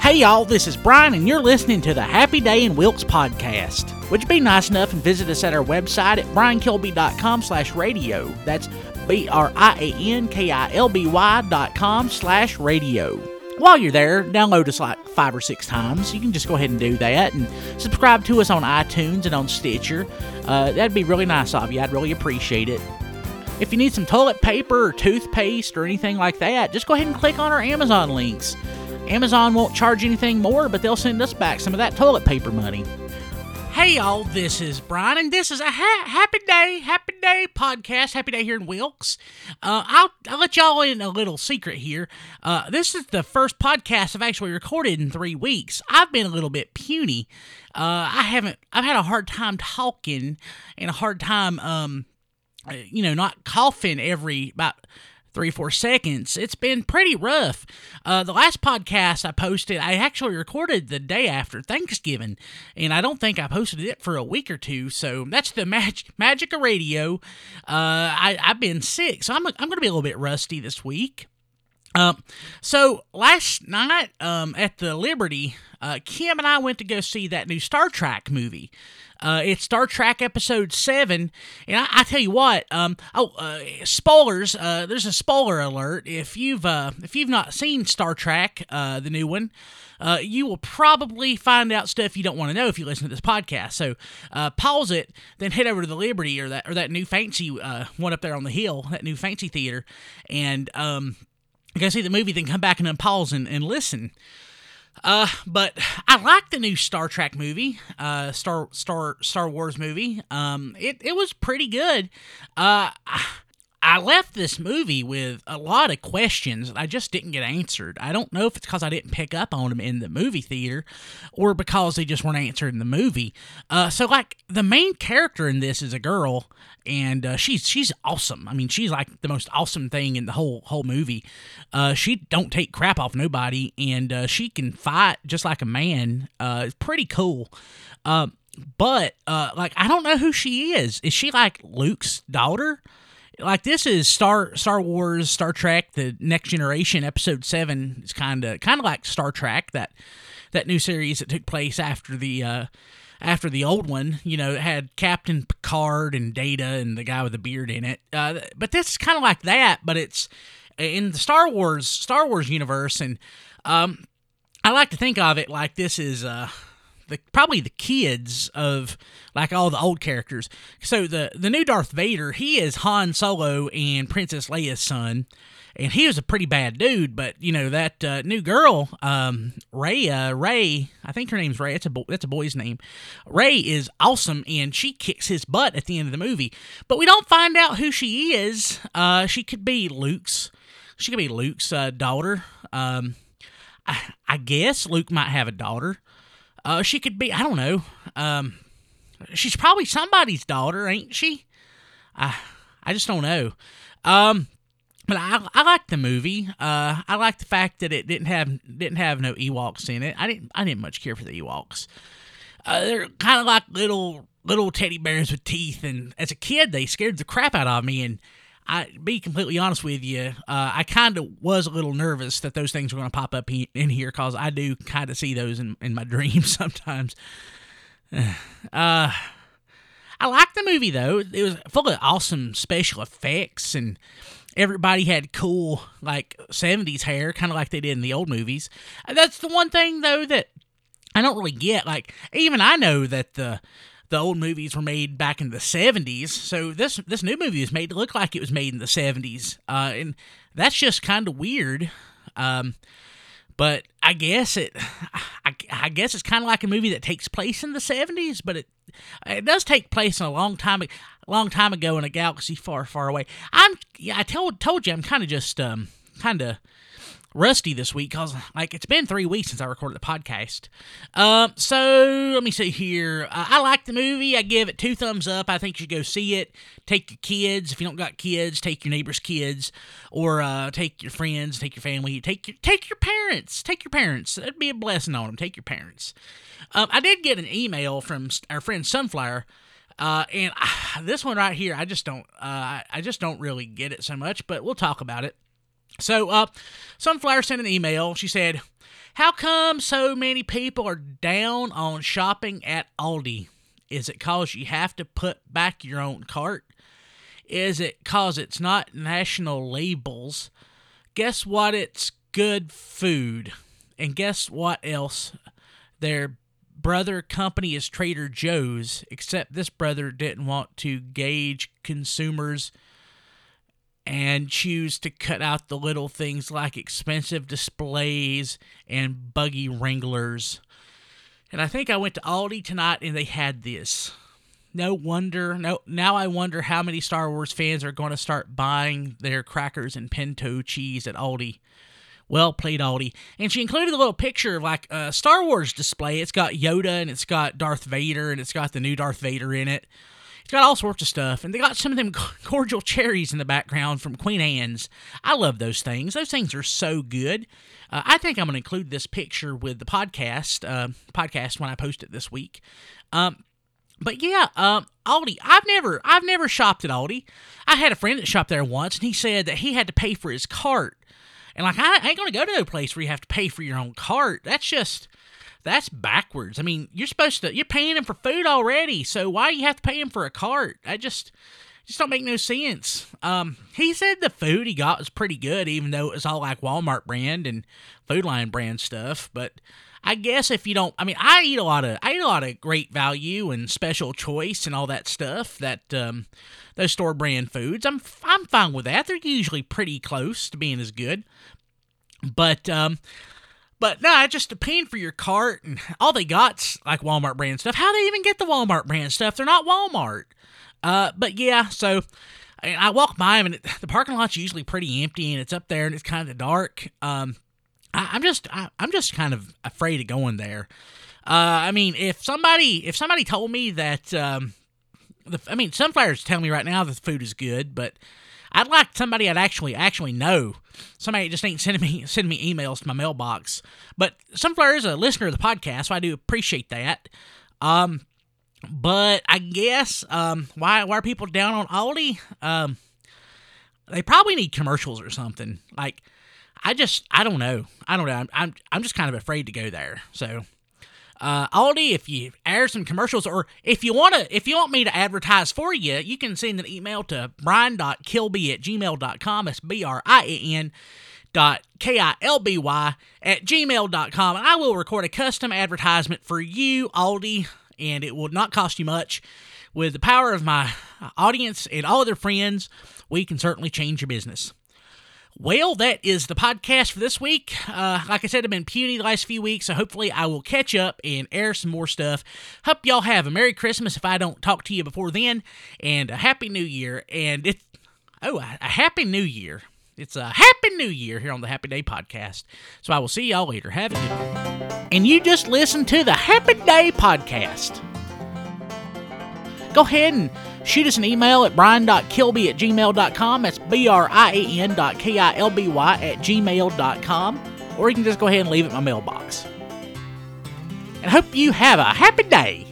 Hey y'all, this is Brian, and you're listening to the Happy Day in Wilkes podcast. Would you be nice enough and visit us at our website at briankilby.com slash radio? That's B-R-I-A-N-K-I-L-B-Y dot com slash radio. While you're there, download us like five or six times. You can just go ahead and do that and subscribe to us on iTunes and on Stitcher. Uh, that'd be really nice of you. I'd really appreciate it. If you need some toilet paper or toothpaste or anything like that, just go ahead and click on our Amazon links. Amazon won't charge anything more, but they'll send us back some of that toilet paper money. Hey y'all, this is Brian, and this is a ha- happy day, happy day podcast. Happy day here in Wilkes. Uh, I'll, I'll let y'all in a little secret here. Uh, this is the first podcast I've actually recorded in three weeks. I've been a little bit puny. Uh, I haven't. I've had a hard time talking and a hard time, um, uh, you know, not coughing every about three, four seconds. It's been pretty rough. Uh, the last podcast I posted, I actually recorded the day after Thanksgiving, and I don't think I posted it for a week or two. So that's the mag- magic of radio. Uh, I, I've been sick, so I'm, I'm going to be a little bit rusty this week. Um, so last night um, at the Liberty, uh, Kim and I went to go see that new Star Trek movie. Uh, it's Star Trek Episode Seven, and I, I tell you what. Um, oh, uh, spoilers. Uh, there's a spoiler alert. If you've uh, if you've not seen Star Trek, uh, the new one, uh, you will probably find out stuff you don't want to know if you listen to this podcast. So uh, pause it, then head over to the Liberty or that or that new fancy uh, one up there on the hill, that new fancy theater, and um, go see the movie, then come back and unpause and, and listen. Uh, but I like the new Star Trek movie, uh, Star Star Star Wars movie. Um, it it was pretty good. Uh, I, I left this movie with a lot of questions that I just didn't get answered. I don't know if it's because I didn't pick up on them in the movie theater, or because they just weren't answered in the movie. Uh, so like the main character in this is a girl, and uh, she's she's awesome. I mean, she's like the most awesome thing in the whole whole movie. Uh, she don't take crap off nobody, and uh, she can fight just like a man. Uh, it's pretty cool. Uh, but uh, like I don't know who she is. Is she like Luke's daughter? Like this is Star Star Wars, Star Trek, the Next Generation episode 7 is kind of kind of like Star Trek that that new series that took place after the uh after the old one, you know, it had Captain Picard and Data and the guy with the beard in it. Uh, but this is kind of like that, but it's in the Star Wars Star Wars universe, and um, I like to think of it like this is uh, the probably the kids of like all the old characters. So the the new Darth Vader, he is Han Solo and Princess Leia's son, and he was a pretty bad dude. But you know that uh, new girl, um, Ray, uh, Ray, I think her name's Ray. It's a bo- that's a boy's name. Ray is awesome, and she kicks his butt at the end of the movie. But we don't find out who she is. Uh, she could be Luke's. She could be Luke's uh, daughter. Um, I, I guess Luke might have a daughter. Uh, she could be, I don't know. Um, she's probably somebody's daughter, ain't she? I, I just don't know. Um, but I, I like the movie. Uh, I like the fact that it didn't have didn't have no Ewoks in it. I didn't I didn't much care for the Ewoks. Uh, they're kind of like little little teddy bears with teeth, and as a kid, they scared the crap out of me. And I be completely honest with you, uh, I kind of was a little nervous that those things were going to pop up in here because I do kind of see those in, in my dreams sometimes. Uh, I liked the movie though; it was full of awesome special effects, and everybody had cool like '70s hair, kind of like they did in the old movies. That's the one thing though that I don't really get. Like, even I know that the the old movies were made back in the 70s so this this new movie is made to look like it was made in the 70s uh, and that's just kind of weird. Um, but i guess it i, I guess it's kind of like a movie that takes place in the 70s but it it does take place in a long time long time ago in a galaxy far far away. I'm yeah i told told you i'm kind of just um kind of rusty this week because like it's been three weeks since I recorded the podcast. Um, so let me see here. Uh, I like the movie. I give it two thumbs up. I think you should go see it. Take your kids if you don't got kids. Take your neighbor's kids, or uh, take your friends. Take your family. Take your take your parents. Take your parents. That'd be a blessing on them. Take your parents. Um, I did get an email from our friend Sunflower. Uh, and this one right here, I just don't, uh, I just don't really get it so much, but we'll talk about it. So, uh, Sunflower sent an email. She said, How come so many people are down on shopping at Aldi? Is it cause you have to put back your own cart? Is it cause it's not national labels? Guess what? It's good food. And guess what else? Their brother company is Trader Joe's, except this brother didn't want to gauge consumers and choose to cut out the little things like expensive displays and buggy wranglers. And I think I went to Aldi tonight and they had this. No wonder. No, now I wonder how many Star Wars fans are going to start buying their crackers and pinto cheese at Aldi. Well played, Aldi. And she included a little picture of like a Star Wars display. It's got Yoda and it's got Darth Vader and it's got the new Darth Vader in it. It's got all sorts of stuff, and they got some of them cordial cherries in the background from Queen Anne's. I love those things. Those things are so good. Uh, I think I'm going to include this picture with the podcast uh, podcast when I post it this week. Um, but yeah, um, Aldi. I've never, I've never shopped at Aldi. I had a friend that shopped there once, and he said that he had to pay for his cart. And like, I ain't gonna go to a place where you have to pay for your own cart. That's just, that's backwards. I mean, you're supposed to you're paying him for food already, so why you have to pay him for a cart? I just just don't make no sense. Um, he said the food he got was pretty good, even though it was all like Walmart brand and Food Lion brand stuff. But I guess if you don't, I mean, I eat a lot of I eat a lot of great value and special choice and all that stuff that um, those store brand foods. I'm I'm fine with that. They're usually pretty close to being as good. But um, but no, just paying for your cart and all they got's like Walmart brand stuff. How they even get the Walmart brand stuff? They're not Walmart. Uh, but yeah, so I walk by them and it, the parking lot's usually pretty empty and it's up there and it's kind of dark. Um, I, am just I, am just kind of afraid of going there. Uh, I mean, if somebody if somebody told me that, um, the, I mean, Sunflower's telling me right now that the food is good, but I'd like somebody I'd actually actually know. Somebody just ain't sending me sending me emails to my mailbox. But Sunflower is a listener of the podcast, so I do appreciate that. Um, but I guess um, why why are people down on Aldi? Um, they probably need commercials or something. Like I just I don't know. I don't know. I'm I'm, I'm just kind of afraid to go there. So uh, Aldi, if you air some commercials or if you want to, if you want me to advertise for you, you can send an email to brian.kilby at gmail.com. That's B-R-I-A-N dot K-I-L-B-Y at gmail.com. And I will record a custom advertisement for you, Aldi, and it will not cost you much. With the power of my audience and all their friends, we can certainly change your business. Well, that is the podcast for this week. Uh, like I said, I've been puny the last few weeks, so hopefully I will catch up and air some more stuff. Hope y'all have a Merry Christmas if I don't talk to you before then, and a Happy New Year. And it's, oh, a, a Happy New Year. It's a Happy New Year here on the Happy Day Podcast. So I will see y'all later. Have a good one. And you just listened to the Happy Day Podcast. Go ahead and shoot us an email at brian.kilby at gmail.com. That's B-R-I-A-N dot K-I-L-B-Y at gmail.com. Or you can just go ahead and leave it in my mailbox. And hope you have a happy day.